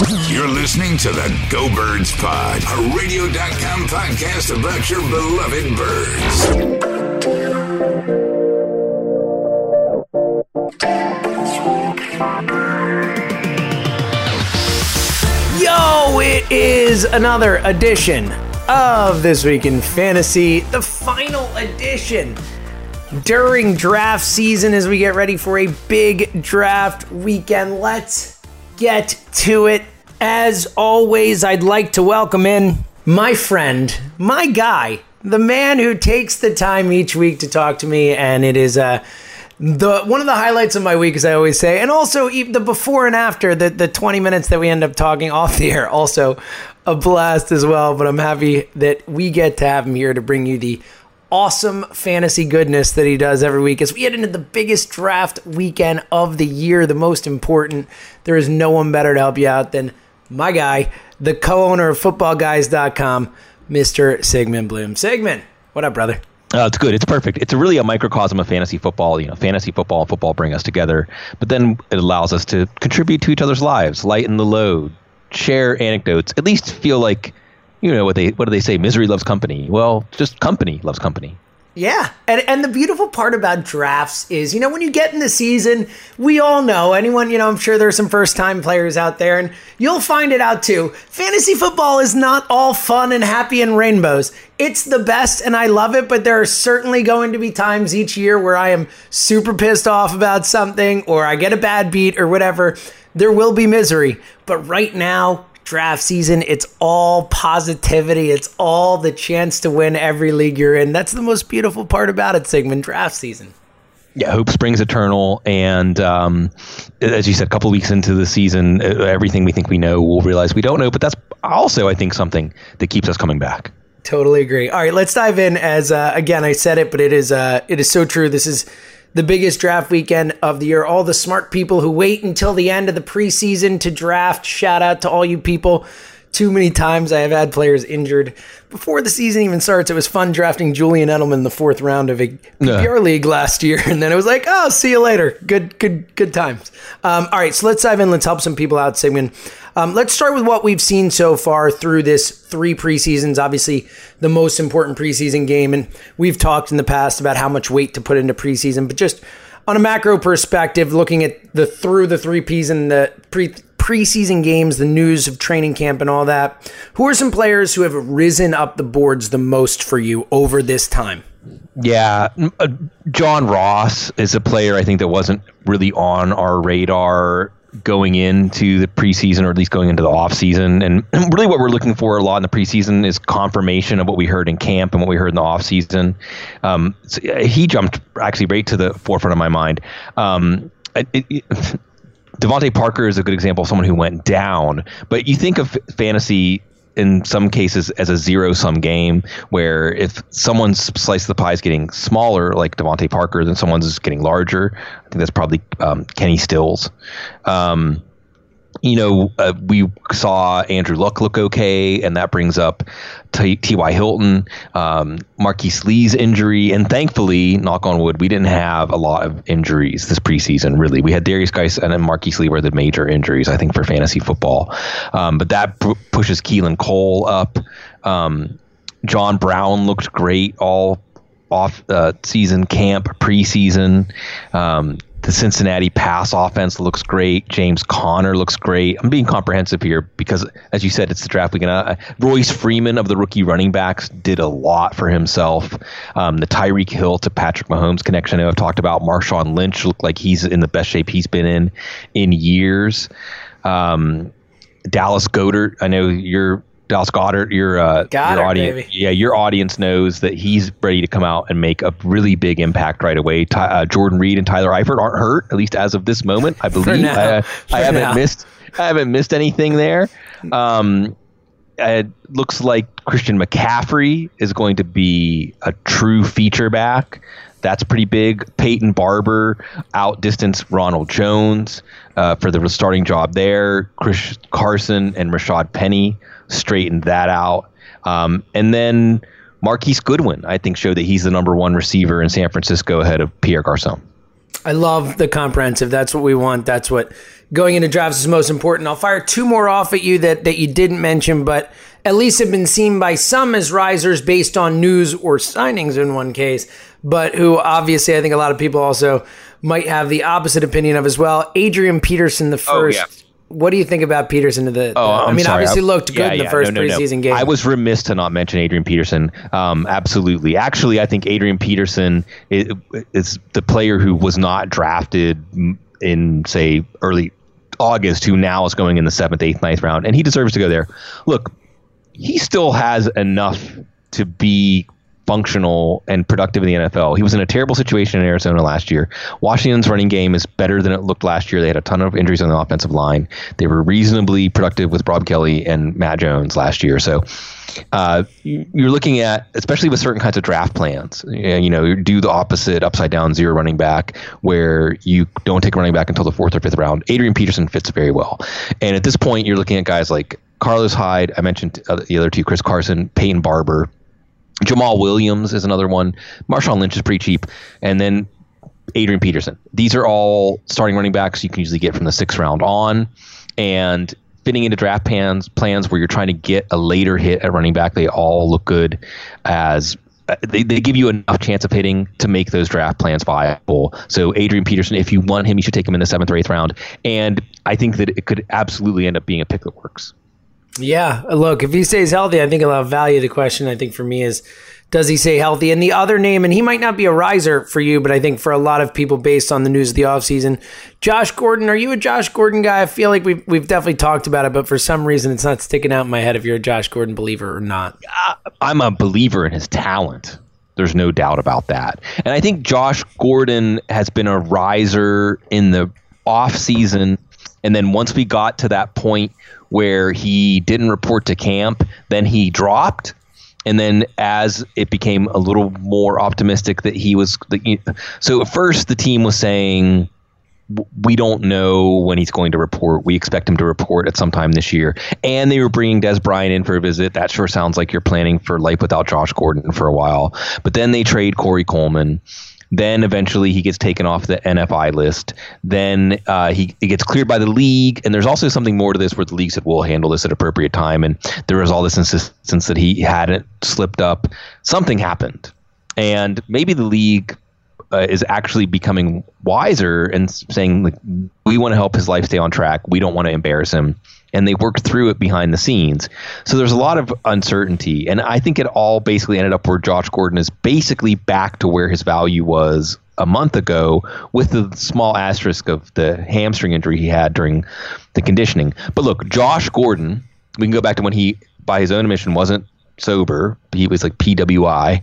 You're listening to the Go Birds Pod, a radio.com podcast about your beloved birds. Yo, it is another edition of This Week in Fantasy, the final edition during draft season as we get ready for a big draft weekend. Let's get to it. As always, I'd like to welcome in my friend, my guy, the man who takes the time each week to talk to me, and it is uh, the one of the highlights of my week, as I always say, and also the before and after the the 20 minutes that we end up talking off the air, also a blast as well. But I'm happy that we get to have him here to bring you the awesome fantasy goodness that he does every week as we head into the biggest draft weekend of the year, the most important. There is no one better to help you out than my guy, the co-owner of footballguys.com, Mr. Sigmund Bloom. Sigmund, what up, brother? Uh, it's good. It's perfect. It's really a microcosm of fantasy football. You know, fantasy football and football bring us together, but then it allows us to contribute to each other's lives, lighten the load, share anecdotes, at least feel like, you know, what they what do they say? Misery loves company. Well, just company loves company. Yeah. And and the beautiful part about drafts is, you know, when you get in the season, we all know, anyone, you know, I'm sure there's some first time players out there and you'll find it out too. Fantasy football is not all fun and happy and rainbows. It's the best and I love it, but there are certainly going to be times each year where I am super pissed off about something or I get a bad beat or whatever. There will be misery. But right now, draft season. It's all positivity. It's all the chance to win every league you're in. That's the most beautiful part about it, Sigmund, draft season. Yeah, hope springs eternal, and um, as you said, a couple weeks into the season, everything we think we know, we'll realize we don't know. But that's also, I think, something that keeps us coming back. Totally agree. All right, let's dive in. As uh, again, I said it, but it is uh, it is so true. This is the biggest draft weekend of the year. All the smart people who wait until the end of the preseason to draft. Shout out to all you people. Too many times I have had players injured before the season even starts. It was fun drafting Julian Edelman in the fourth round of a PPR league last year, and then it was like, oh, see you later. Good, good, good times. Um, all right, so let's dive in. Let's help some people out, Sigmund. Um, let's start with what we've seen so far through this three preseasons. Obviously, the most important preseason game, and we've talked in the past about how much weight to put into preseason, but just on a macro perspective, looking at the through the three P's and the pre preseason games, the news of training camp, and all that. Who are some players who have risen up the boards the most for you over this time? Yeah, uh, John Ross is a player I think that wasn't really on our radar going into the preseason or at least going into the offseason. And really what we're looking for a lot in the preseason is confirmation of what we heard in camp and what we heard in the offseason. Um, so he jumped actually right to the forefront of my mind. Um, it, it, DeVante Parker is a good example of someone who went down, but you think of fantasy in some cases as a zero sum game where if someone's slice of the pie is getting smaller, like DeVante Parker, then someone's is getting larger. I think that's probably um, Kenny Stills. Um, you know, uh, we saw Andrew Luck look okay, and that brings up T.Y. Hilton, um, Marquise Lee's injury, and thankfully, knock on wood, we didn't have a lot of injuries this preseason. Really, we had Derrius Guice and then Marquise Lee were the major injuries, I think, for fantasy football. Um, but that p- pushes Keelan Cole up. Um, John Brown looked great all off uh, season camp, preseason. Um, the Cincinnati pass offense looks great. James Conner looks great. I'm being comprehensive here because, as you said, it's the draft weekend. Uh, Royce Freeman of the rookie running backs did a lot for himself. Um, the Tyreek Hill to Patrick Mahomes connection I've talked about. Marshawn Lynch looked like he's in the best shape he's been in in years. Um, Dallas Goedert, I know you're Dallas Goedert, your uh, Goddard, your audience, baby. yeah, your audience knows that he's ready to come out and make a really big impact right away. Ty, uh, Jordan Reed and Tyler Eifert aren't hurt, at least as of this moment, I believe. I, I haven't now. missed, I haven't missed anything there. Um, it looks like Christian McCaffrey is going to be a true feature back. That's pretty big. Peyton Barber outdistanced Ronald Jones uh, for the starting job there. Chris Carson and Rashaad Penny straightened that out. Um, and then Marquise Goodwin, I think, showed that he's the number one receiver in San Francisco ahead of Pierre Garcon. I love the comprehensive. That's what we want. That's what going into drafts is most important. I'll fire two more off at you that, that you didn't mention, but at least have been seen by some as risers based on news or signings in one case, but who obviously I think a lot of people also might have the opposite opinion of as well. Adrian Peterson, the first. yeah. What do you think about Peterson? To the, Oh, I mean, sorry. obviously I- looked good yeah, in the yeah. first No, no, no. preseason game. I was remiss to not mention Adrian Peterson. Um, absolutely. Actually, I think Adrian Peterson is, is the player who was not drafted in, say, early August, who now is going in the seventh, eighth, ninth round, and he deserves to go there. Look, he still has enough to be functional and productive in the NFL. He was in a terrible situation in Arizona last year. Washington's running game is better than it looked last year. They had a ton of injuries on the offensive line. They were reasonably productive with Rob Kelley and Matt Jones last year. So uh, you- you're looking at, especially with certain kinds of draft plans, you know, do the opposite upside down zero running back where you don't take a running back until the fourth or fifth round. Adrian Peterson fits very well. And at this point, you're looking at guys like Carlos Hyde. I mentioned uh, the other two, Chris Carson, Peyton Barber. Jamaal Williams is another one. Marshawn Lynch is pretty cheap. And then Adrian Peterson. These are all starting running backs you can usually get from the sixth round on. And fitting into draft plans, plans where you're trying to get a later hit at running back, they all look good as uh, they, they give you enough chance of hitting to make those draft plans viable. So Adrian Peterson, if you want him, you should take him in the seventh or eighth round. And I think that it could absolutely end up being a pick that works. Yeah, look, if he stays healthy, I think he'll have value. The question I think for me is, does he stay healthy? And the other name, and he might not be a riser for you, but I think for a lot of people based on the news of the offseason, Josh Gordon, are you a Josh Gordon guy? I feel like we've, we've definitely talked about it, but for some reason it's not sticking out in my head if you're a Josh Gordon believer or not. Uh, I'm a believer in his talent. There's no doubt about that. And I think Josh Gordon has been a riser in the off season. And then once we got to that point where he didn't report to camp, then he dropped. And then as it became a little more optimistic that he was, so at first the team was saying, we don't know when he's going to report. We expect him to report at some time this year. And they were bringing Dez Bryant in for a visit. That sure sounds like you're planning for life without Josh Gordon for a while. But then they trade Corey Coleman. Then eventually he gets taken off the NFI list. Then uh, he, he gets cleared by the league. And there's also something more to this where the league said, we'll handle this at appropriate time. And there was all this insistence that he hadn't slipped up. Something happened. And maybe the league uh, is actually becoming wiser and saying like we want to help his life stay on track. We don't want to embarrass him, and they worked through it behind the scenes. So there's a lot of uncertainty, and I think it all basically ended up where Josh Gordon is basically back to where his value was a month ago, with the small asterisk of the hamstring injury he had during the conditioning. But look, Josh Gordon, we can go back to when he, by his own admission, wasn't sober. He was like PWI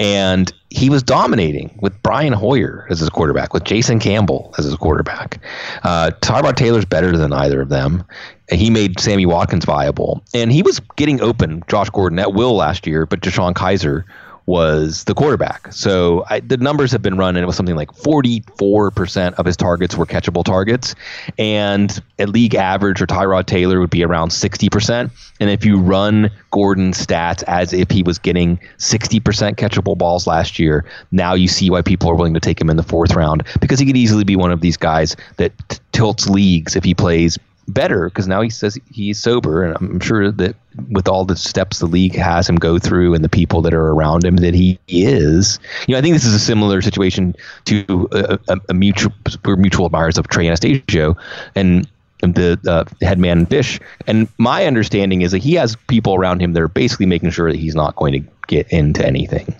and he was dominating with Brian Hoyer as his quarterback, with Jason Campbell as his quarterback. Uh, Tyrod Taylor's better than either of them. He made Sammy Watkins viable, and he was getting open, Josh Gordon at will last year, but DeShone Kizer was the quarterback. So I, the numbers have been run, and it was something like 44% of his targets were catchable targets. And at league average, or Tyrod Taylor would be around 60%. And if you run Gordon's stats as if he was getting 60% catchable balls last year, now you see why people are willing to take him in the fourth round because he could easily be one of these guys that t- tilts leagues if he plays better because now he says he's sober and i'm sure that with all the steps the league has him go through and the people that are around him that he is you know i think this is a similar situation to a, a, a mutual we're mutual admirers of trey anastasio and the uh, headman Phish and my understanding is that he has people around him that are basically making sure that he's not going to get into anything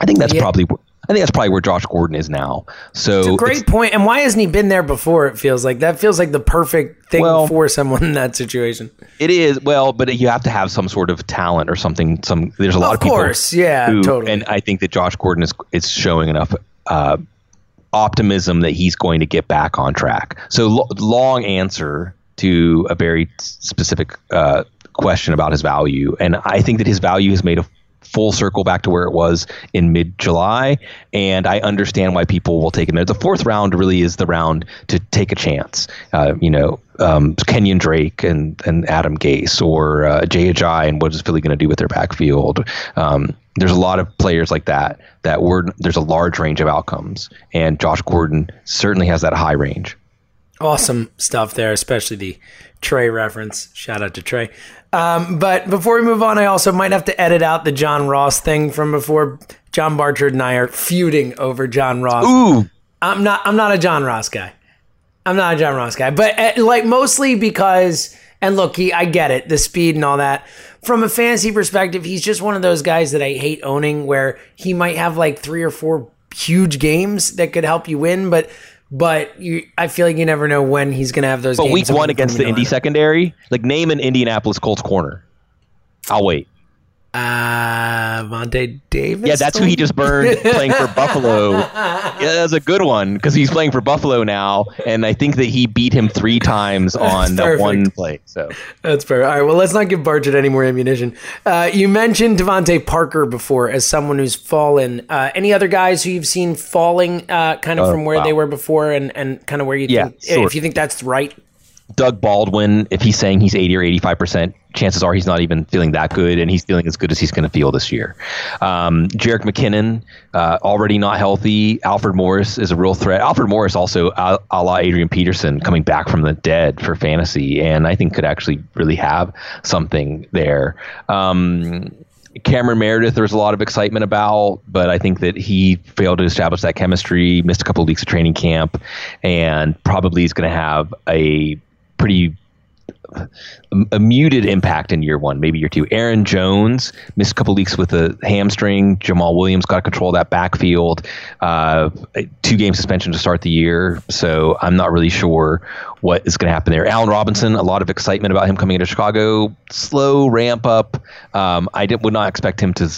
i think that's Yeah. probably I think that's probably where Josh Gordon is now. So It's a great point. And why hasn't he been there before? It feels like that feels like the perfect thing Well- for someone in that situation. It is well, but you have to have some sort of talent or something. Some there's a lot Of people. of, people. course, yeah, who- totally. And I think that Josh Gordon is is showing enough uh, optimism that he's going to get back on track. So lo- long answer to a very specific uh, question about his value, and I think that his value has made a full circle back to where it was in mid July. And I understand why people will take him there. The fourth round really is the round to take a chance. Uh, you know, um, Kenyon Drake and, and Adam Gase or uh, and what is Philly going to do with their backfield. Um, there's a lot of players like that that were there's a large range of outcomes, and Josh Gordon certainly has that high range. Awesome stuff there, especially the Trey reference. Shout out to Trey. Um, but before we move on, I also might have to edit out the John Ross thing from before. John Barchard and I are feuding over John Ross. Ooh, I'm not. I'm not a John Ross guy. I'm not a John Ross guy, but uh, like mostly because, and look, he, I get it, the speed and all that. From a fantasy perspective, he's just one of those guys that I hate owning, where he might have like three or four huge games that could help you win, but but you, I feel like you never know when he's going to have those. but week one against the Indy secondary, like name an Indianapolis Colts corner. I'll wait. Uh, Vontae Davis. Yeah, that's who he just burned playing for Buffalo. Yeah, that's a good one because he's playing for Buffalo now, and I think that he beat him three times on the one play. So That's fair. All right. Well, let's not give Barchard any more ammunition. Uh, you mentioned DeVante Parker before as someone who's fallen. Uh, any other guys who you've seen falling uh, kind of Oh, from where wow. they were before and, and kind of where you Yeah, think, sure. if you think that's right? Doug Baldwin, if he's saying he's 80 or 85 percent, chances are he's not even feeling that good, and he's feeling as good as he's going to feel this year. Um, Jerick McKinnon, uh, already not healthy. Alfred Morris is a real threat. Alfred Morris also, a, a la Adrian Peterson, coming back from the dead for fantasy, and I think could actually really have something there. Um, Cameron Meredith, there was a lot of excitement about, but I think that he failed to establish that chemistry, missed a couple of weeks of training camp, and probably is going to have a pretty a muted impact in year one, maybe year two. Aaron Jones missed a couple weeks with a hamstring. Jamaal Williams got control of that backfield. Uh, two game suspension to start the year. So I'm not really sure what is going to happen there. Allen Robinson, a lot of excitement about him coming into Chicago. Slow ramp up. Um, I did, would not expect him to.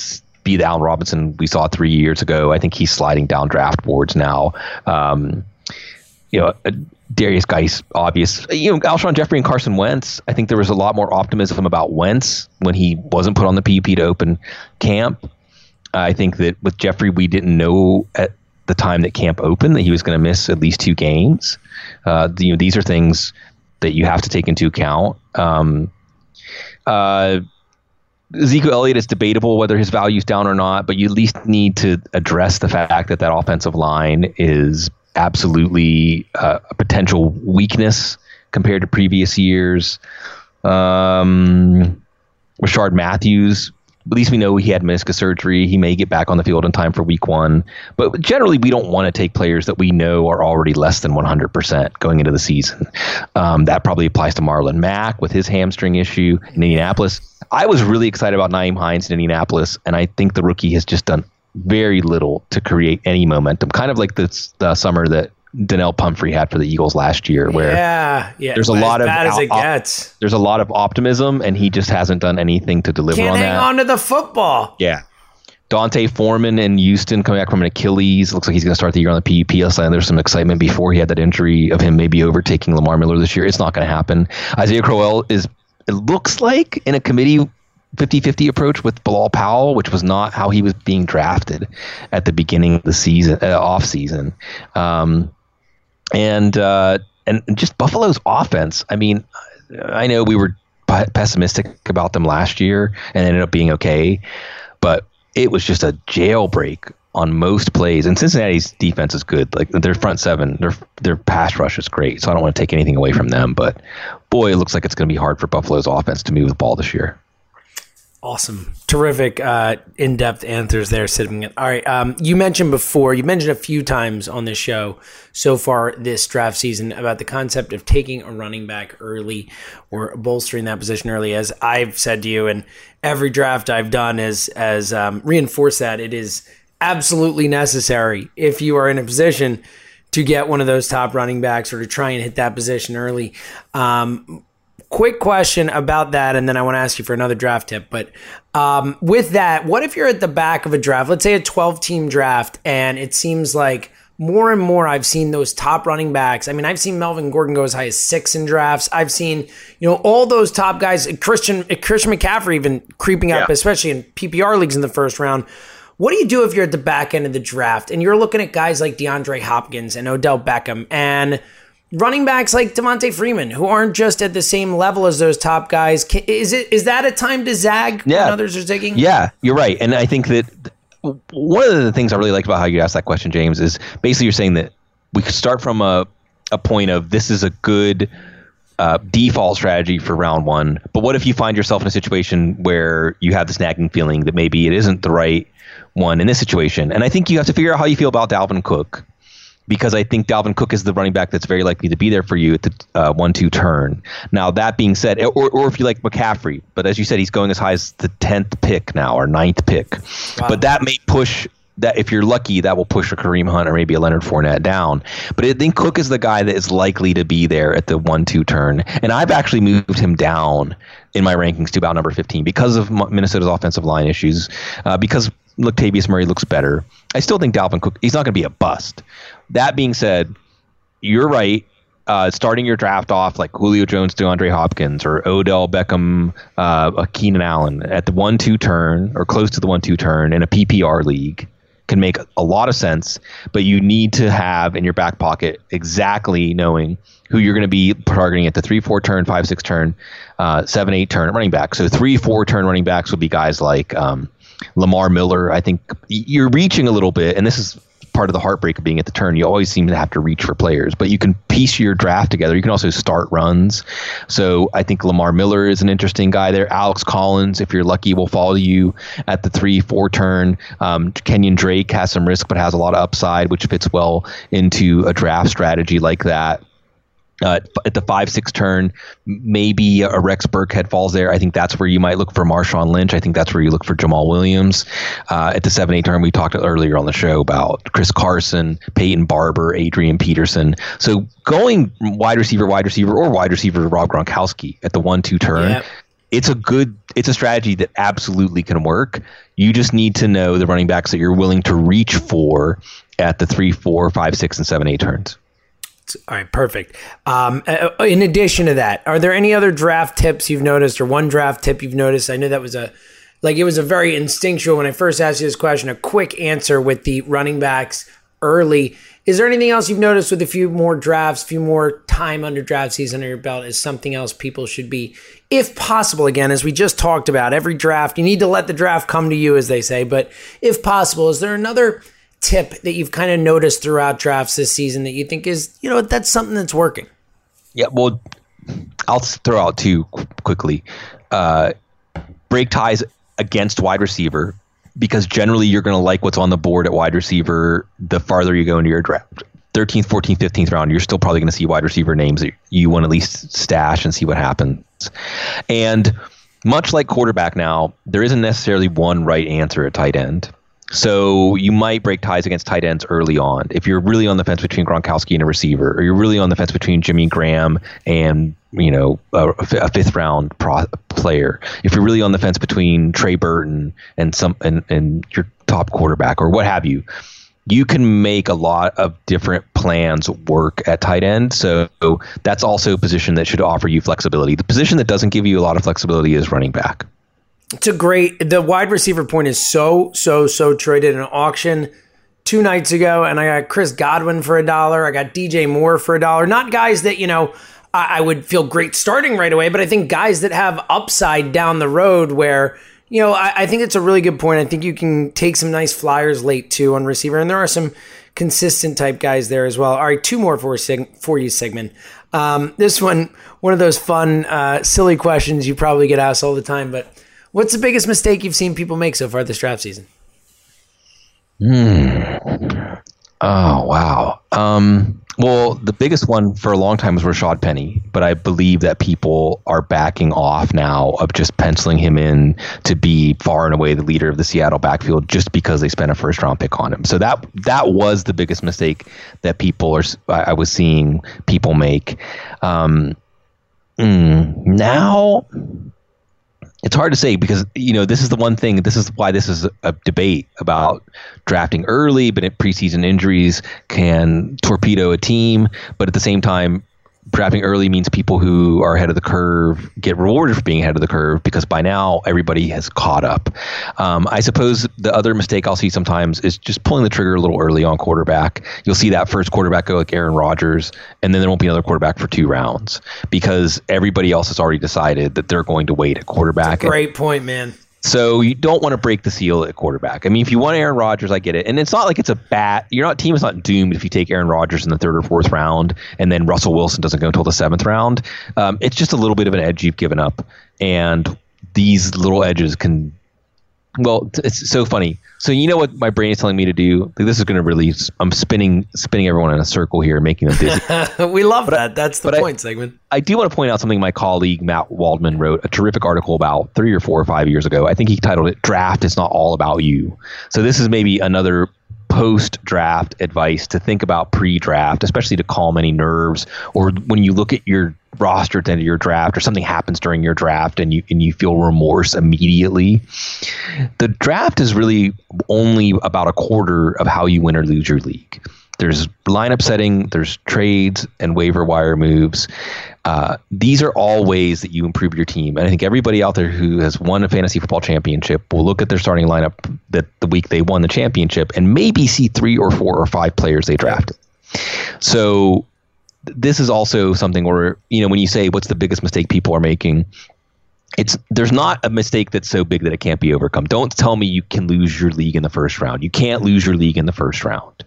Be the Allen Robinson we saw three years ago. I think he's sliding down draft boards now. Um, you know, Derrius Guice, obvious. You know, Alshon Jeffery and Carson Wentz. I think there was a lot more optimism about Wentz when he wasn't put on the PUP to open camp. I think that with Jeffery, we didn't know at the time that camp opened that he was going to miss at least two games. Uh, you know, these are things that you have to take into account. Um, uh, Ezekiel Elliott is debatable whether his value is down or not, but you at least need to address the fact that that offensive line is absolutely uh, a potential weakness compared to previous years. Um, Rishard Matthews, at least we know he had meniscus surgery. He may get back on the field in time for week one. But generally, we don't want to take players that we know are already less than 100% going into the season. Um, that probably applies to Marlon Mack with his hamstring issue in Indianapolis. I was really excited about Nyheim Hines in Indianapolis, and I think the rookie has just done very little to create any momentum. Kind of like the, the summer that Donnell Pumphrey had for the Eagles last year, where Yeah, yeah. There's a lot of bad as it out- out- gets. there's a lot of optimism, and he just hasn't done anything to deliver Can't on hang that. on to the football. Yeah. D'Onta Foreman and Houston coming back from an Achilles. Looks like he's going to start the year on the PUP. And there's some excitement before he had that injury of him maybe overtaking Lamar Miller this year. It's not going to happen. Isaiah Crowell is, it looks like, in a committee 50-50 approach with Bilal Powell, which was not how he was being drafted at the beginning of the season, uh, off season. Um, and uh, and just Buffalo's offense. I mean, I know we were pessimistic about them last year and ended up being okay, but it was just a jailbreak on most plays. And Cincinnati's defense is good. Like their front seven, their their pass rush is great. So I don't want to take anything away from them, but boy, it looks like it's going to be hard for Buffalo's offense to move the ball this year. Awesome. Terrific uh, in depth answers there, sitting. All right. Um, you mentioned before, you mentioned a few times on this show so far this draft season about the concept of taking a running back early or bolstering that position early. As I've said to you, and every draft I've done has, has um, reinforced that it is absolutely necessary if you are in a position to get one of those top running backs or to try and hit that position early. Um, quick question about that, and then I want to ask you for another draft tip. But um, with that, what if you're at the back of a draft? Let's say a 12 team draft, and it seems like more and more I've seen those top running backs. I mean, I've seen Melvin Gordon go as high as six in drafts. I've seen, you know, all those top guys, Christian Christian McCaffrey even creeping up, yeah. especially in PPR leagues in the first round. What do you do if you're at the back end of the draft and you're looking at guys like DeAndre Hopkins and Odell Beckham and running backs like Devonta Freeman, who aren't just at the same level as those top guys. Is it is that a time to zag yeah. when others are zigging? Yeah, you're right, and I think that one of the things I really like about how you asked that question, James, is basically you're saying that we could start from a a point of this is a good uh, default strategy for round one. But what if you find yourself in a situation where you have this nagging feeling that maybe it isn't the right one in this situation? And I think you have to figure out how you feel about Dalvin Cook because I think Dalvin Cook is the running back that's very likely to be there for you at the uh, one-two turn. Now that being said, or, or if you like McCaffrey, but as you said, he's going as high as the tenth pick now or ninth pick. Wow. But that may push that if you're lucky, that will push a Kareem Hunt or maybe a Leonard Fournette down. But I think Cook is the guy that is likely to be there at the one-two turn, and I've actually moved him down in my rankings to about number 15 because of Minnesota's offensive line issues, uh, because Latavius Murray looks better. I still think Dalvin Cook, he's not going to be a bust. That being said, you're right. Uh, starting your draft off like Julio Jones, DeAndre Hopkins, or Odell Beckham, uh, Keenan Allen at the one-two turn or close to the one-two turn in a PPR league can make a lot of sense. But you need to have in your back pocket exactly knowing who you're going to be targeting at the three, four turn, five, six turn, uh, seven, eight turn running back. So three, four turn running backs would be guys like um, Lamar Miller. I think you're reaching a little bit, and this is part of the heartbreak of being at the turn. You always seem to have to reach for players, but you can piece your draft together. You can also start runs. So I think Lamar Miller is an interesting guy there. Alex Collins, if you're lucky, will follow you at the three, four turn. Um, Kenyon Drake has some risk, but has a lot of upside, which fits well into a draft strategy like that. Uh, at the five six turn, maybe a Rex Burkhead falls there. I think that's where you might look for Marshawn Lynch. I think that's where you look for Jamaal Williams. Uh, at the seven eight turn, we talked earlier on the show about Chris Carson, Peyton Barber, Adrian Peterson. So going wide receiver, wide receiver, or wide receiver Rob Gronkowski at the one two turn. Yep. It's a good, it's a strategy that absolutely can work. You just need to know the running backs that you're willing to reach for at the three, four, five, six, and seven, eight turns. All right, perfect. Um, uh, uh, in addition to that, are there any other draft tips you've noticed, or one draft tip you've noticed? I know that was a like it was a very instinctual when I first asked you this question. A quick answer with the running backs early. Is there anything else you've noticed with a few more drafts, a few more time under draft season under your belt? Is something else people should be, if possible, again, as we just talked about, every draft, you need to let the draft come to you, as they say. But if possible, is there another tip that you've kind of noticed throughout drafts this season that you think is, you know, that's something that's working? Yeah, well, I'll throw out two quickly. Uh, break ties against wide receiver because generally you're going to like what's on the board at wide receiver the farther you go into your draft. 13th, 14th, 15th round, you're still probably going to see wide receiver names that you want to at least stash and see what happens. And much like quarterback now, there isn't necessarily one right answer at tight end. So you might break ties against tight ends early on. If you're really on the fence between Gronkowski and a receiver, or you're really on the fence between Jimmy Graham and you know a, a fifth round pro- player, if you're really on the fence between Trey Burton and some and, and your top quarterback or what have you, you can make a lot of different plans work at tight end. So that's also a position that should offer you flexibility. The position that doesn't give you a lot of flexibility is running back. It's a great. The wide receiver point is so so so traded in an auction two nights ago, and I got Chris Godwin for a dollar. I got DJ Moore for a dollar. Not guys that you know I, I would feel great starting right away, but I think guys that have upside down the road where. You know, I, I think it's a really good point. I think you can take some nice flyers late too on receiver, and there are some consistent type guys there as well. All right, two more for sig- for you, Sigmund. Um, this one, one of those fun, uh, silly questions you probably get asked all the time. But what's the biggest mistake you've seen people make so far this draft season? Oh wow. Um, well, the biggest one for a long time was Rashaad Penny, but I believe that people are backing off now of just penciling him in to be far and away the leader of the Seattle backfield just because they spent a first round pick on him. So that that was the biggest mistake that people are I was seeing people make. Um, mm, now it's hard to say because you know this is the one thing. This is why this is a debate about drafting early, but preseason injuries can torpedo a team. But at the same time, drafting early means people who are ahead of the curve get rewarded for being ahead of the curve because by now everybody has caught up. Um, I suppose the other mistake I'll see sometimes is just pulling the trigger a little early on quarterback. You'll see that first quarterback go like Aaron Rodgers, and then there won't be another quarterback for two rounds because everybody else has already decided that they're going to wait at quarterback. great point, man. So you don't want to break the seal at quarterback. I mean, if you want Aaron Rodgers, I get it. And it's not like it's a bat. You're not team is not doomed if you take Aaron Rodgers in the third or fourth round, and then Russell Wilson doesn't go until the seventh round. Um, it's just a little bit of an edge you've given up, and these little edges can well, it's so funny. So you know what my brain is telling me to do? This is going to release. I'm spinning, spinning everyone in a circle here, making them dizzy. we love but that. That's the point, I, Sigmund. I do want to point out something my colleague Matt Waldman wrote a terrific article about three or four or five years ago. I think he titled it "Draft It's Not All About You." So this is maybe another post draft advice to think about pre draft, especially to calm any nerves or when you look at your roster at the end of your draft or something happens during your draft and you and you feel remorse immediately. The draft is really only about a quarter of how you win or lose your league. There's lineup setting, there's trades and waiver wire moves. Uh, these are all ways that you improve your team. And I think everybody out there who has won a fantasy football championship will look at their starting lineup that the week they won the championship and maybe see three or four or five players they drafted. So this is also something where you know when you say what's the biggest mistake people are making it's there's not a mistake that's so big that it can't be overcome. Don't tell me you can lose your league in the first round. You can't lose your league in the first round.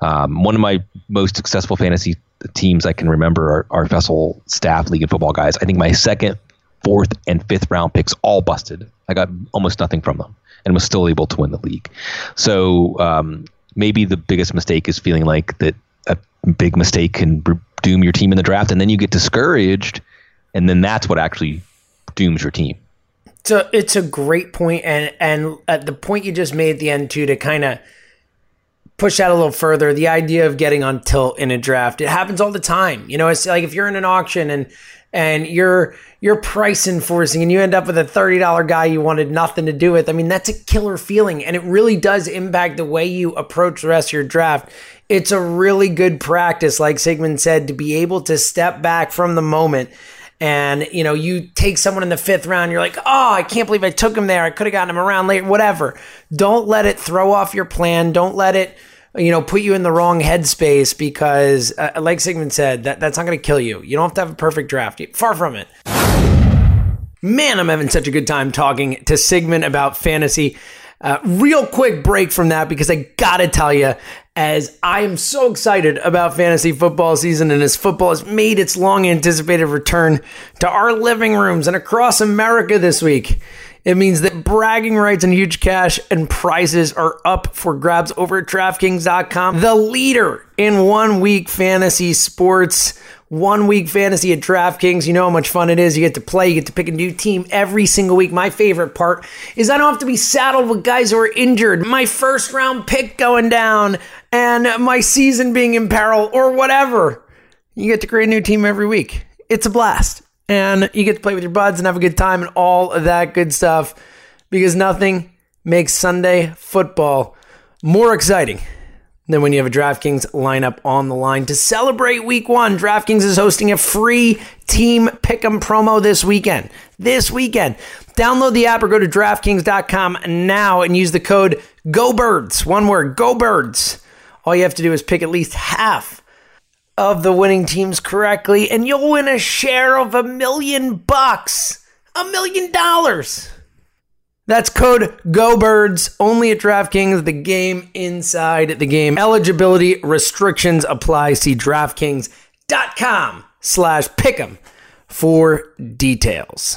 Um, one of my most successful fantasy teams I can remember are, are Vessel staff league and football guys. I think my second, fourth, and fifth round picks all busted. I got almost nothing from them and was still able to win the league. So um, maybe the biggest mistake is feeling like that a big mistake can doom your team in the draft, and then you get discouraged, and then that's what actually dooms your team. So it's a great point, and and at the point you just made at the end too, to kind of push that a little further, the idea of getting on tilt in a draft, it happens all the time. You know, it's like if you're in an auction and and you're you're price enforcing and you end up with a $30 guy you wanted nothing to do with. I mean, that's a killer feeling and it really does impact the way you approach the rest of your draft. It's a really good practice, like Sigmund said, to be able to step back from the moment and you know you take someone in the fifth round you're like oh i can't believe i took him there i could have gotten him around later whatever don't let it throw off your plan don't let it you know, put you in the wrong headspace because, uh, like Sigmund said, that, that's not going to kill you. You don't have to have a perfect draft. Far from it. Man, I'm having such a good time talking to Sigmund about fantasy. Uh, real quick break from that because I gotta tell you, as I am so excited about fantasy football season and as football has made its long anticipated return to our living rooms and across America this week. It means that bragging rights and huge cash and prizes are up for grabs over at DraftKings.com, the leader in one week fantasy sports. One week fantasy at DraftKings. You know how much fun it is. You get to play, you get to pick a new team every single week. My favorite part is I don't have to be saddled with guys who are injured, my first round pick going down, and my season being in peril or whatever. You get to create a new team every week. It's a blast and you get to play with your buds and have a good time and all of that good stuff because nothing makes Sunday football more exciting Then, when you have a DraftKings lineup on the line to celebrate week one, DraftKings is hosting a free team pick'em promo this weekend. This weekend. Download the app or go to DraftKings.com now and use the code GOBIRDS. One word, GOBIRDS. All you have to do is pick at least half of the winning teams correctly, and you'll win a share of a million bucks. A million dollars. That's code GOBIRDS only at DraftKings, the game inside the game. Eligibility restrictions apply. See DraftKings.com slash pick'em for details.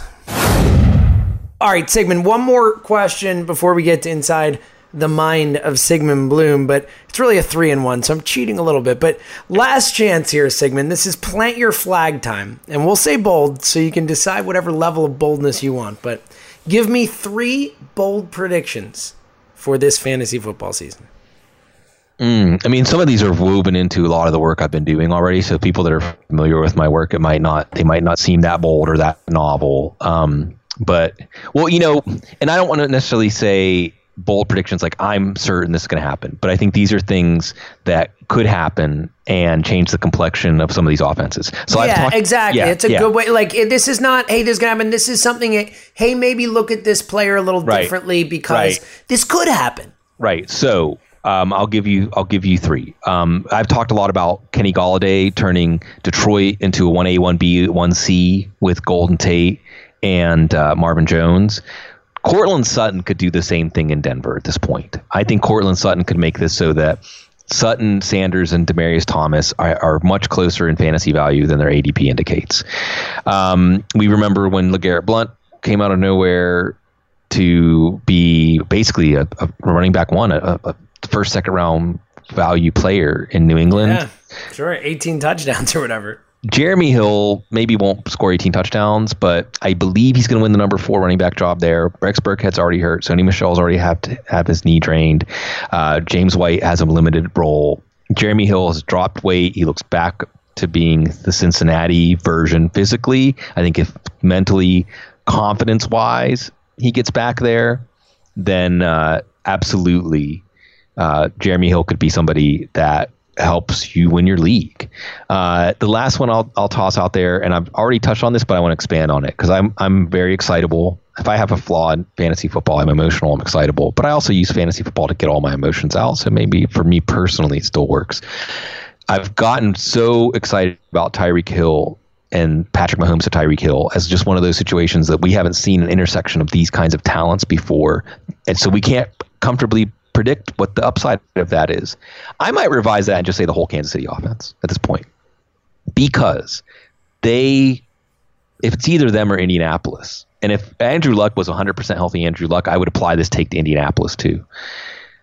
All right, Sigmund, one more question before we get to inside the mind of Sigmund Bloom, but it's really a three in one, so I'm cheating a little bit. But last chance here, Sigmund. This is plant your flag time, and we'll say bold so you can decide whatever level of boldness you want. But Give me three bold predictions for this fantasy football season. Mm, I mean, some of these are woven into a lot of the work I've been doing already. So people that are familiar with my work, it might not they might not seem that bold or that novel. Um, but well, you know, and I don't want to necessarily say bold predictions like I'm certain this is going to happen, but I think these are things that could happen and change the complexion of some of these offenses. So yeah, talked, exactly. Yeah, it's a yeah. good way. Like this is not, hey, this is going to happen. This is something. Hey, maybe look at this player a little right. differently because right. this could happen. Right. So um, I'll give you I'll give you three. Um, I've talked a lot about Kenny Golladay turning Detroit into a one A one B one C with Golden Tate and uh, Marvin Jones. Courtland Sutton could do the same thing in Denver at this point. I think Courtland Sutton could make this so that Sutton, Sanders, and Demaryius Thomas are, are, much closer in fantasy value than their ADP indicates. Um, we remember when LeGarrette Blount came out of nowhere to be basically a, a running back one, a, a, first, second round value player in New England. Yeah, sure. 18 touchdowns or whatever. Jeremy Hill maybe won't score 18 touchdowns, but I believe he's going to win the number four running back job there. Rex Burkhead's already hurt. Sony Michel's already have to have his knee drained. Uh, James White has a limited role. Jeremy Hill has dropped weight. He looks back to being the Cincinnati version physically. I think if mentally, confidence wise, he gets back there, then uh, absolutely uh, Jeremy Hill could be somebody that helps you win your league. Uh, the last one I'll, I'll toss out there, and I've already touched on this, but I want to expand on it because I'm I'm very excitable. If I have a flaw in fantasy football, I'm emotional. I'm excitable, but I also use fantasy football to get all my emotions out. So maybe for me personally, it still works. I've gotten so excited about Tyreek Hill and Patrick Mahomes to Tyreek Hill as just one of those situations that we haven't seen an intersection of these kinds of talents before, and so we can't comfortably predict what the upside of that is. I might revise that and just say the whole Kansas City offense at this point because they, if it's either them or Indianapolis, and if Andrew Luck was 100% healthy, Andrew Luck, I would apply this take to Indianapolis too.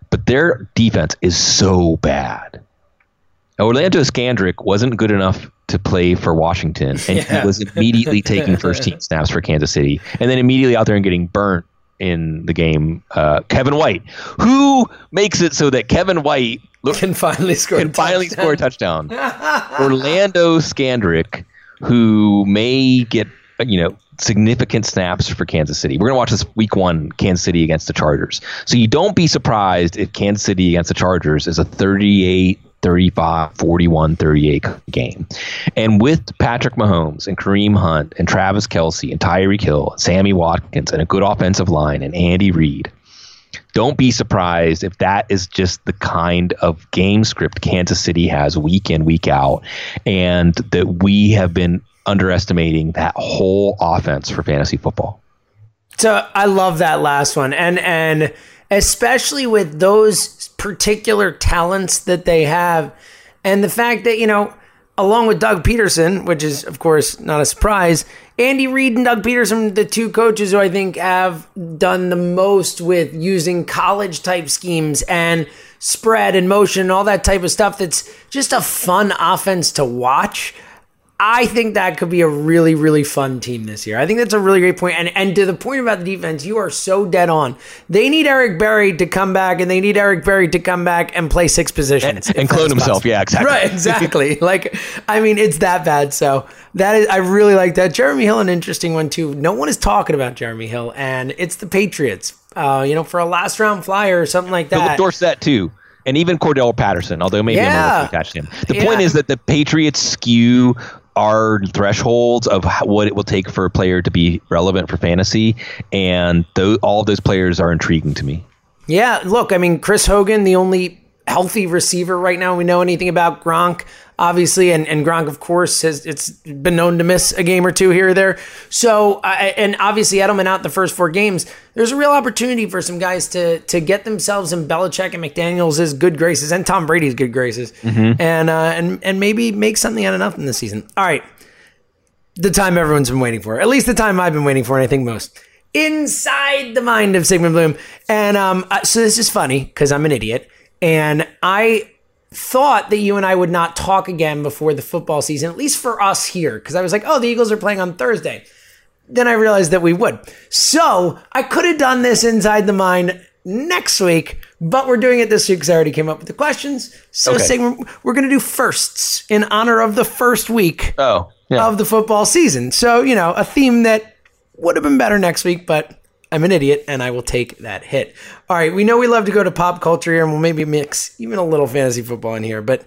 But their defense is so bad. Orlando Scandrick wasn't good enough to play for Washington, and yeah. he was immediately taking first team snaps for Kansas City, and then immediately out there and getting burnt in the game, uh, Kevin White, who makes it so that Kevin White look, can finally score can finally score a touchdown. Orlando Scandrick, who may get you know significant snaps for Kansas City. We're going to watch this week one Kansas City against the Chargers. So you don't be surprised if Kansas City against the Chargers is a 38 35, 41, 38 game. And with Patrick Mahomes and Kareem Hunt and Travis Kelce and Tyreek Hill and Sammy Watkins and a good offensive line and Andy Reid, don't be surprised if that is just the kind of game script Kansas City has week in, week out, and that we have been underestimating that whole offense for fantasy football. So I love that last one. And and especially with those particular talents that they have. And the fact that, you know, along with Doug Pederson, which is, of course, not a surprise, Andy Reid and Doug Pederson, the two coaches who I think have done the most with using college type schemes and spread and motion and all that type of stuff that's just a fun offense to watch. I think that could be a really, really fun team this year. I think that's a really great point. And and to the point about the defense, you are so dead on. They need Eric Berry to come back, and they need Eric Berry to come back and play six positions and, and clone himself. Yeah, exactly. Right, exactly. like, I mean, it's that bad. So that is, I really like that. Jeremy Hill, an interesting one too. No one is talking about Jeremy Hill, and it's the Patriots. Uh, you know, for a last round flyer or something like that. Phillip Dorsett too. and even Cordarrelle Patterson, although maybe Yeah. I'm attached to him. The Yeah. point is that the Patriots skew our thresholds of what it will take for a player to be relevant for fantasy, and tho- all of those players are intriguing to me. Yeah, look, I mean, Chris Hogan, the only healthy receiver right now we know anything about Gronk, obviously, and, and Gronk, of course, has it's been known to miss a game or two here or there. So, I and obviously Edelman out the first four games. There's a real opportunity for some guys to to get themselves in Belichick and McDaniels' good graces and Tom Brady's good graces, and uh, and and maybe make something out of nothing this season. All right, the time everyone's been waiting for, at least the time I've been waiting for, and I think most. Inside the mind of Sigmund Bloom. And um, uh, so this is funny because I'm an idiot. And I thought that you and I would not talk again before the football season, at least for us here, because I was like, oh, the Eagles are playing on Thursday. Then I realized that we would. So I could have done this inside the mind next week, but we're doing it this week because I already came up with the questions. So Okay. Sigmund, we're going to do firsts in honor of the first week Oh, yeah. of the football season. So, you know, a theme that would have been better next week, but I'm an idiot and I will take that hit. All right, we know we love to go to pop culture here and we'll maybe mix even a little fantasy football in here, but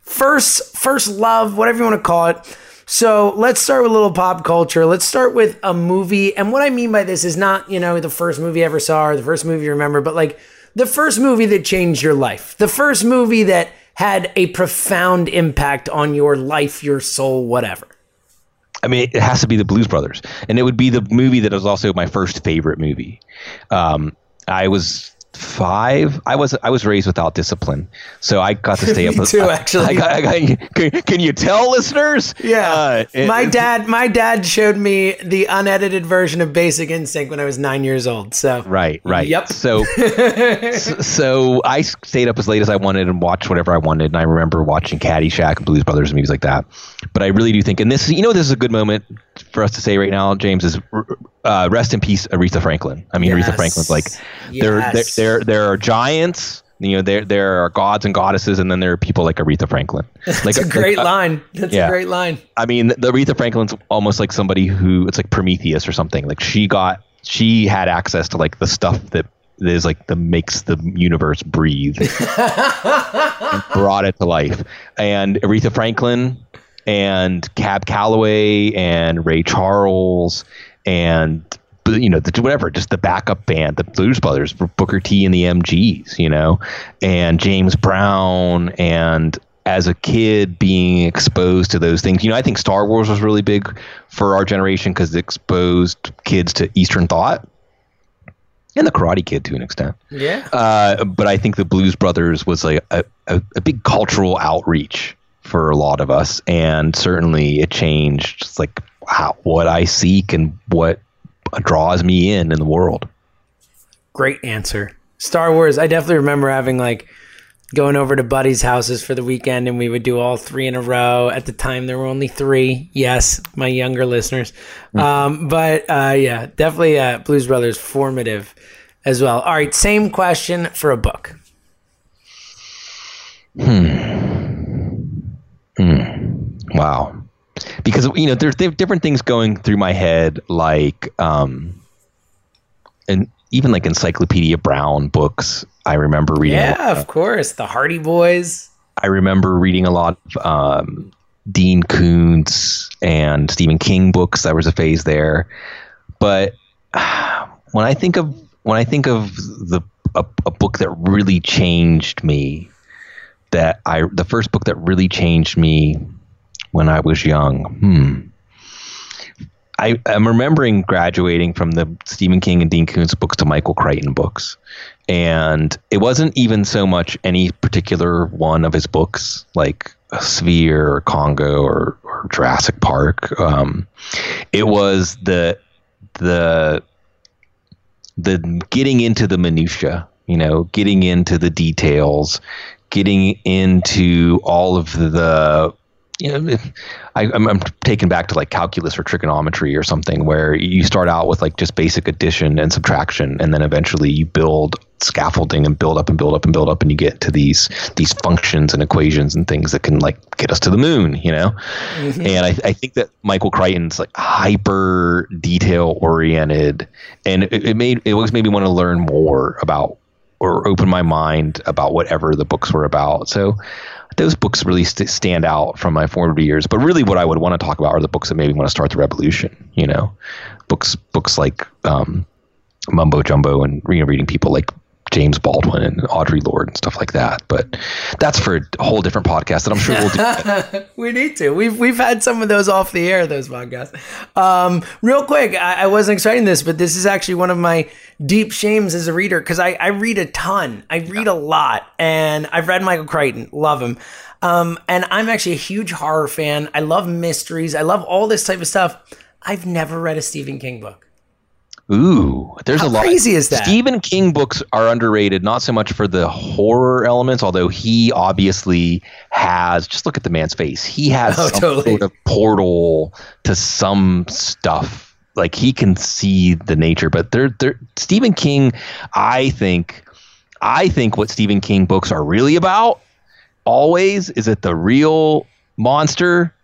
first first love, whatever you want to call it. So, let's start with a little pop culture. Let's start with a movie. And what I mean by this is not, you know, the first movie you ever saw or the first movie you remember, but like the first movie that changed your life. The first movie that had a profound impact on your life, your soul, whatever. I mean, it has to be the Blues Brothers, and it would be the movie that was also my first favorite movie. Um, I was five. I was I was raised without discipline, so I got to stay up. Too, I- actually. I got, I got, can, can you tell, listeners? Uh, it- my dad, my dad showed me the unedited version of Basic Instinct when I was nine years old. So Right, right. Yep. So, so, I stayed up as late as I wanted and watched whatever I wanted. And I remember watching Caddyshack and Blues Brothers and movies like that. But I really do think, and this, you know, this is a good moment for us to say right now, James, is uh, rest in peace, Aretha Franklin. I mean, Yes. Aretha Franklin's like there, there, Yes. There, there are giants. You know, there there are gods and goddesses, and then there are people like Aretha Franklin. Like That's a great like, line. That's yeah. a great line. I mean, the Aretha Franklin's almost like somebody who it's like Prometheus or something. Like she got, she had access to like the stuff that is like the makes the universe breathe, and brought it to life. And Aretha Franklin and Cab Calloway and Ray Charles and you know the, whatever just the backup band the blues brothers booker t and the mgs you know and james brown and as a kid being exposed to those things you know i think star wars was really big for our generation because it exposed kids to eastern thought. And the karate kid to an extent. Yeah. uh, but I think the Blues Brothers was like a, a, a big cultural outreach for a lot of us, and certainly it changed like how, what I seek and what draws me in in the world. Great answer. Star Wars. I definitely remember having like going over to buddies' houses for the weekend, and we would do all three in a row. At the time, there were only three. Yes, my younger listeners. Um, but uh, yeah, definitely uh, Blues Brothers formative as well. All right, same question for a book. Hmm. Hmm. Wow. Because you know, there's there different things going through my head, like um, and even like Encyclopedia Brown books. I remember reading. Yeah, of course, the Hardy Boys. I remember reading a lot of um, Dean Koontz and Stephen King books. There was a phase there, but when I think of when I think of the a, a book that really changed me, that I the first book that really changed me when I was young. Hmm. I, I'm remembering graduating from the Stephen King and Dean Koontz books to Michael Crichton books. And it wasn't even so much any particular one of his books, like Sphere or Congo or, or Jurassic Park. Um, it was the the the getting into the minutia, you know, getting into the details, getting into all of the you know, I, I'm, I'm taken back to like calculus or trigonometry or something where you start out with like just basic addition and subtraction, and then eventually you build scaffolding and build up and build up and build up, and you get to these these functions and equations and things that can like get us to the moon, you know. Mm-hmm. And I, I think that Michael Crichton's like hyper detail oriented, and it, it made it always made me want to learn more about or open my mind about whatever the books were about. So those books really st- stand out from my formative years. But really, what I would want to talk about are the books that made me want to start the revolution. You know, books books like um, Mumbo Jumbo and you know, reading people like James Baldwin and Audre Lorde and stuff like that. But that's for a whole different podcast that I'm sure we'll do. we need to. We've we've had some of those off the air, those podcasts. Um, real quick, I, I wasn't expecting this, but this is actually one of my deep shames as a reader because I, I read a ton. I read a lot, and I've read Michael Crichton, love him. Um, and I'm actually a huge horror fan. I love mysteries. I love all this type of stuff. I've never read a Stephen King book. Ooh, there's How a lot. crazy is that? Stephen King books are underrated, not so much for the horror elements, although he obviously has. Just look at the man's face. He has Oh, some totally. sort of portal to some stuff. Like he can see the nature, but they're, they're Stephen King. I think, I think what Stephen King books are really about always is that the real monster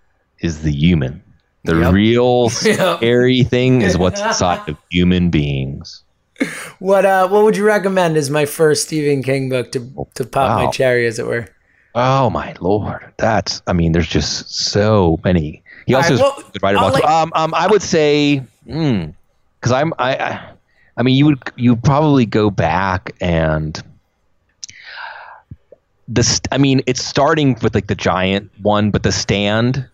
is the human. The Yep. real Yep. scary thing is what's inside of human beings. What uh, what would you recommend as my first Stephen King book to to pop my cherry, as it were? Oh my lord, that's I mean, there's just so many. He All also right, well, is a good writer. I'll um, um, I would say, because I'm I, I, I mean, you would you probably go back and this. I mean, it's starting with like the giant one, but the stand,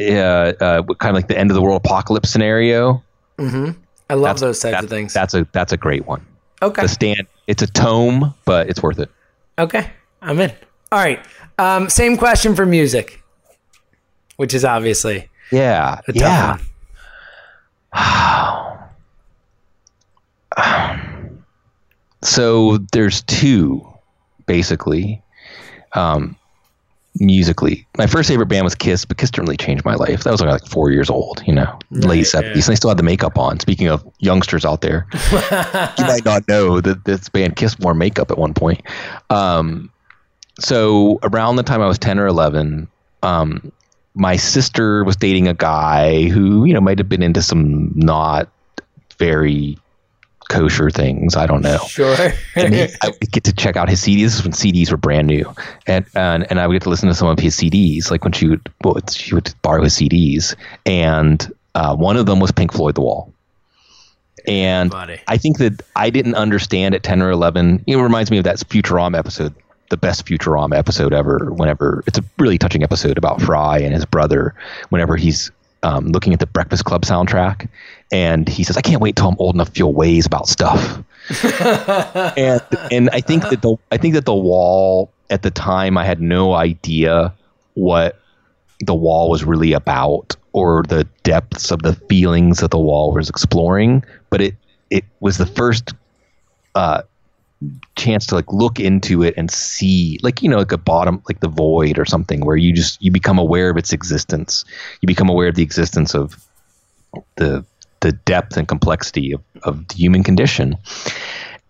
uh, uh, kind of like the end of the world apocalypse scenario. I love those types That's, of things. that's a that's a great one. okay. The stand. It's a tome, but it's worth it. Okay, I'm in. All right. Um, same question for music, which is obviously Yeah, a tough yeah. so there's two basically um musically. My first favorite band was kiss but kiss didn't really change my life. That was like four years old you know late 70s and they still had the makeup on. Speaking of youngsters out there you might not know that this band kiss wore makeup at one point. Um so around the time i was 10 or 11 um my sister was dating a guy who you know might have been into some not very kosher things i don't know Sure. and he, I would get to check out his CDs. This is when CDs were brand new, and and and I would get to listen to some of his CDs, like when she would well, she would borrow his CDs, and uh, one of them was Pink Floyd, The Wall. And. I think that I didn't understand at ten or eleven. It reminds me of that Futurama episode, the best Futurama episode ever. Whenever it's a really touching episode about Fry and his brother. Whenever he's um, looking at the Breakfast Club soundtrack, and he says, "I can't wait till I'm old enough to feel ways about stuff." and and I think that the I think that the wall at the time I had no idea what the wall was really about or the depths of the feelings that the wall was exploring, but it it was the first uh, chance to like look into it and see like you know like a bottom like the void or something where you just you become aware of its existence you become aware of the existence of the the depth and complexity of, of the human condition.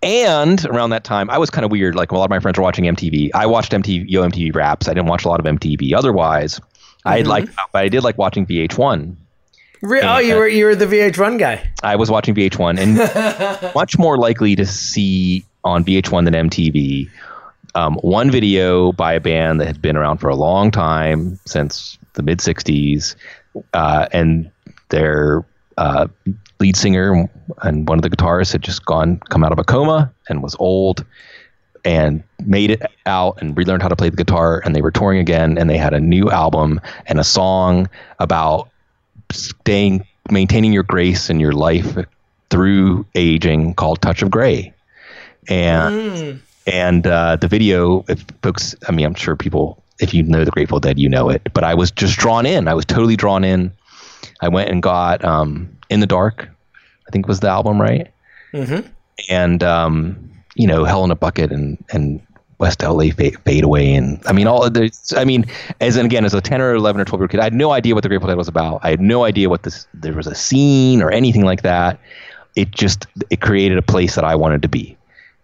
And around that time i was kind of weird like a lot of my friends were watching mtv i watched mtv yo mtv raps. I didn't watch a lot of mtv otherwise. I like but i did like watching vh1 Re- oh, you were you were the VH1 guy. I was watching VH1 and much more likely to see on VH1 than MTV um, one video by a band that had been around for a long time since the mid 60s uh, and their uh, lead singer and one of the guitarists had just gone come out of a coma and was old and made it out and relearned how to play the guitar and they were touring again and they had a new album and a song about staying maintaining your grace in your life through aging called touch of gray and and uh, the video if folks i mean i'm sure people if you know the grateful dead you know it but i was just drawn in. I was totally drawn in i went and got um, in the dark i think was the album right mm-hmm. and um, you know hell in a bucket and and West LA fade, fade away, and I mean all of the. I mean, as and again as a ten or eleven or twelve year old kid, I had no idea what the Grateful Dead was about. I had no idea what this there was a scene or anything like that. It just it created a place that I wanted to be,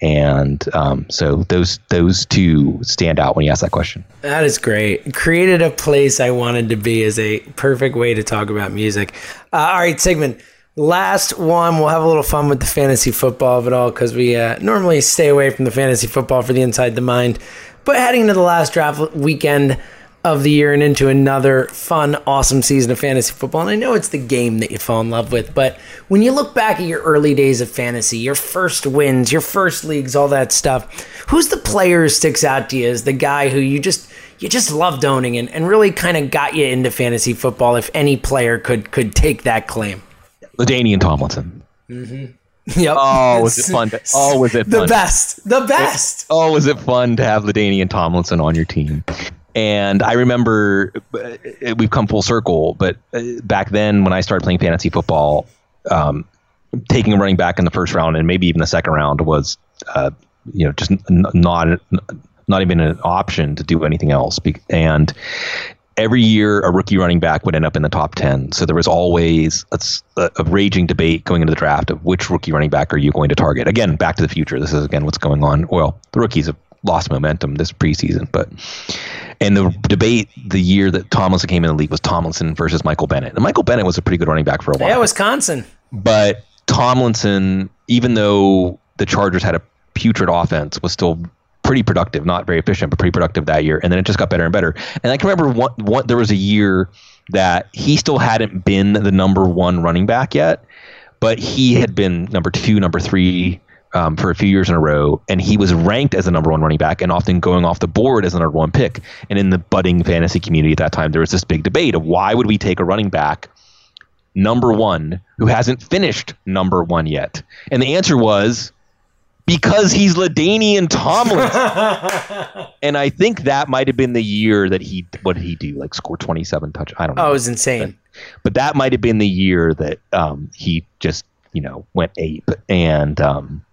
and um, so those those two stand out when you ask that question. That is great. Created a place I wanted to be is a perfect way to talk about music. Uh, all right, Sigmund, last one. We'll have a little fun with the fantasy football of it all because we uh, normally stay away from the fantasy football for the inside the mind. But heading into the last draft weekend of the year and into another fun, awesome season of fantasy football. And I know it's the game that you fall in love with, but when you look back at your early days of fantasy, your first wins, your first leagues, all that stuff, who's the player who sticks out to you as the guy who you just you just loved owning and, and really kind of got you into fantasy football if any player could could take that claim? LaDainian Tomlinson. Mm-hmm. Yep. Oh, was it fun? To, oh, was it the best. The best. Oh, was it fun to have LaDainian Tomlinson on your team? And I remember uh, we've come full circle, but uh, back then when I started playing fantasy football, um, taking a running back in the first round and maybe even the second round was, uh, you know, just n- not not even an option to do anything else. And every year a rookie running back would end up in the top 10 so there was always a raging debate going into the draft of which rookie running back are you going to target? Again back to the future. This is again what's going on. Well the rookies have lost momentum this preseason but and the debate the year that Tomlinson came in the league was Tomlinson versus Michael Bennett and Michael Bennett was a pretty good running back for a while Yeah, Wisconsin. but Tomlinson, even though the Chargers had a putrid offense, was still pretty productive. Not very efficient, but pretty productive that year. And then it just got better and better. And I can remember one, one there was a year that he still hadn't been the number one running back yet, but he had been number two, number three. Um, for a few years in a row, and he was ranked as the number one running back, and often going off the board as the number one pick. And in the budding fantasy community at that time, there was this big debate of why would we take a running back number one who hasn't finished number one yet? And the answer was because he's LaDainian Tomlinson. and I think that might have been the year that he what did he do? Like score twenty seven touch. I don't know. Oh, it was insane. But that might have been the year that um, he just, you know, went ape and um,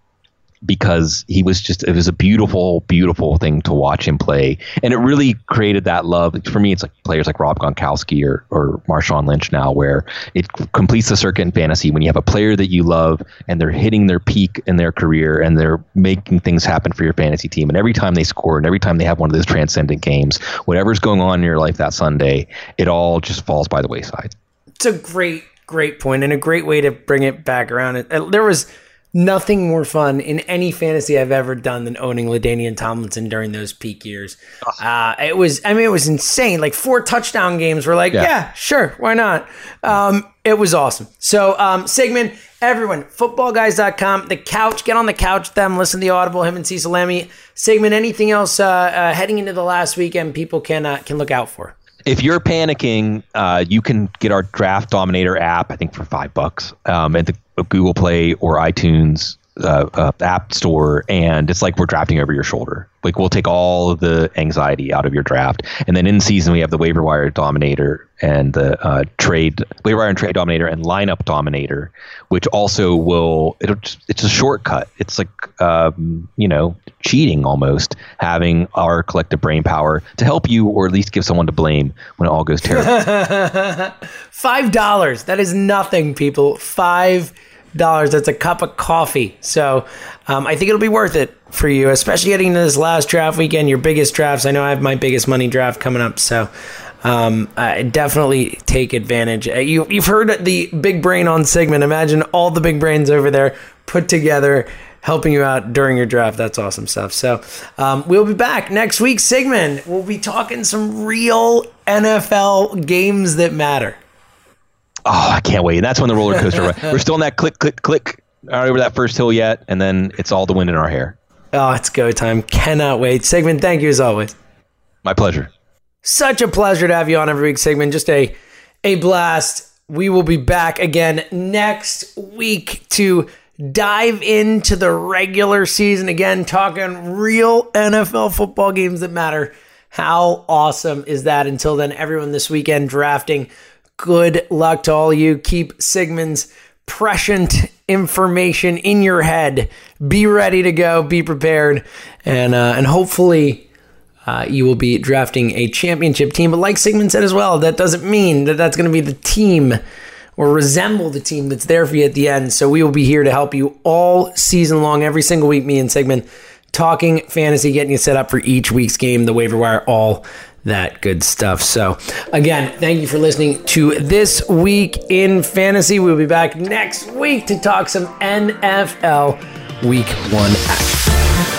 because he was just it was a beautiful beautiful thing to watch him play. And it really created that love. For me it's like players like rob gronkowski or, or marshawn lynch now where it completes the circuit in fantasy when you have a player that you love and they're hitting their peak in their career and they're making things happen for your fantasy team. And every time they score and every time they have one of those transcendent games whatever's going on in your life that sunday it all just falls by the wayside. It's a great, great point and a great way to bring it back around. There was nothing more fun in any fantasy I've ever done than owning LaDainian Tomlinson during those peak years. Uh, it was, I mean, it was insane. Like four touchdown games. We're like, yeah, Yeah. sure, why not? Um, it was awesome. So, um, Sigmund, everyone, footballguys.com, the couch, get on the couch with them, listen to the Audible, him and Cecil Lammey. Sigmund, anything else uh, uh, heading into the last weekend people can uh, can look out for? If you're panicking, uh, you can get our Draft Dominator app. I think for five bucks um, at the Google Play or iTunes uh, uh, app store, and it's like we're drafting over your shoulder. Like we'll take all of the anxiety out of your draft, and then in season we have the waiver wire dominator and the uh, trade waiver wire and trade dominator and lineup dominator, which also will it'll it's a shortcut. It's like um, you know cheating almost having our collective brain power to help you or at least give someone to blame when it all goes terrible. Five dollars. That is nothing, people. Five dollars. That's a cup of coffee. So um, I think it'll be worth it for you, especially getting into this last draft weekend. Your biggest drafts. I know I have my biggest money draft coming up. So um, definitely take advantage. Uh, you, you've heard the big brain on Sigmund. Imagine all the big brains over there put together. Helping you out during your draft. That's awesome stuff. So, um, we'll be back next week. Sigmund, we'll be talking some real NFL games that matter. Oh, I can't wait! And that's when the roller coaster. ride- We're still in that click, click, click. Not over that first hill yet, and then it's all the wind in our hair. Oh, it's go time. Cannot wait. Sigmund, thank you as always. My pleasure. Such a pleasure to have you on every week, Sigmund. Just a a blast. We will be back again next week to dive into the regular season again, talking real NFL football games that matter. How awesome is that? Until then, everyone this weekend drafting. Good luck to all of you. Keep Sigmund's prescient information in your head. Be ready to go. Be prepared, and uh, and hopefully uh, you will be drafting a championship team. But like Sigmund said as well, that doesn't mean that that's going to be the team or resemble the team that's there for you at the end. So we will be here to help you all season long, every single week. Me and Sigmund talking fantasy, getting you set up for each week's game, the waiver wire, all that good stuff. So, again, thank you for listening to This Week in Fantasy. We'll be back next week to talk some NFL Week 1 action.